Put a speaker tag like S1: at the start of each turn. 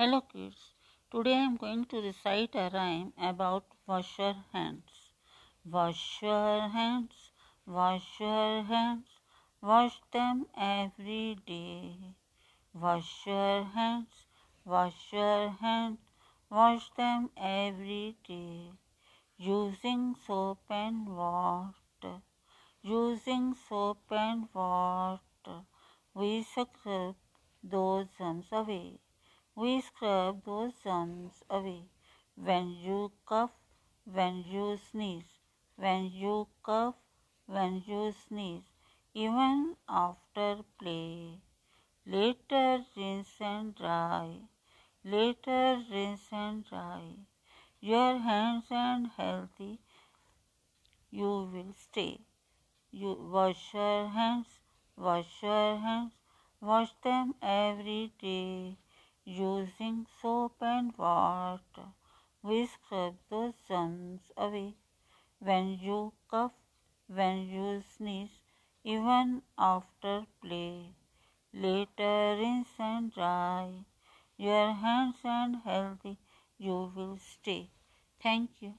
S1: Hello kids, today I am going to recite a rhyme about wash your hands. Wash your hands, wash your hands, wash them every day. Wash your hands, wash your hands, wash them every day. Using soap and water, using soap and water, we scrub those germs away. We scrub those germs away. When you cough, when you sneeze, when you cough, when you sneeze, even after play. Later rinse and dry, later rinse and dry. Your hands and healthy you will stay. You wash your hands, wash your hands, wash them every day. Using soap and water, we scrub those germs away. When you cough, when you sneeze, even after play. Later rinse and dry. Your hands and healthy you will stay. Thank you.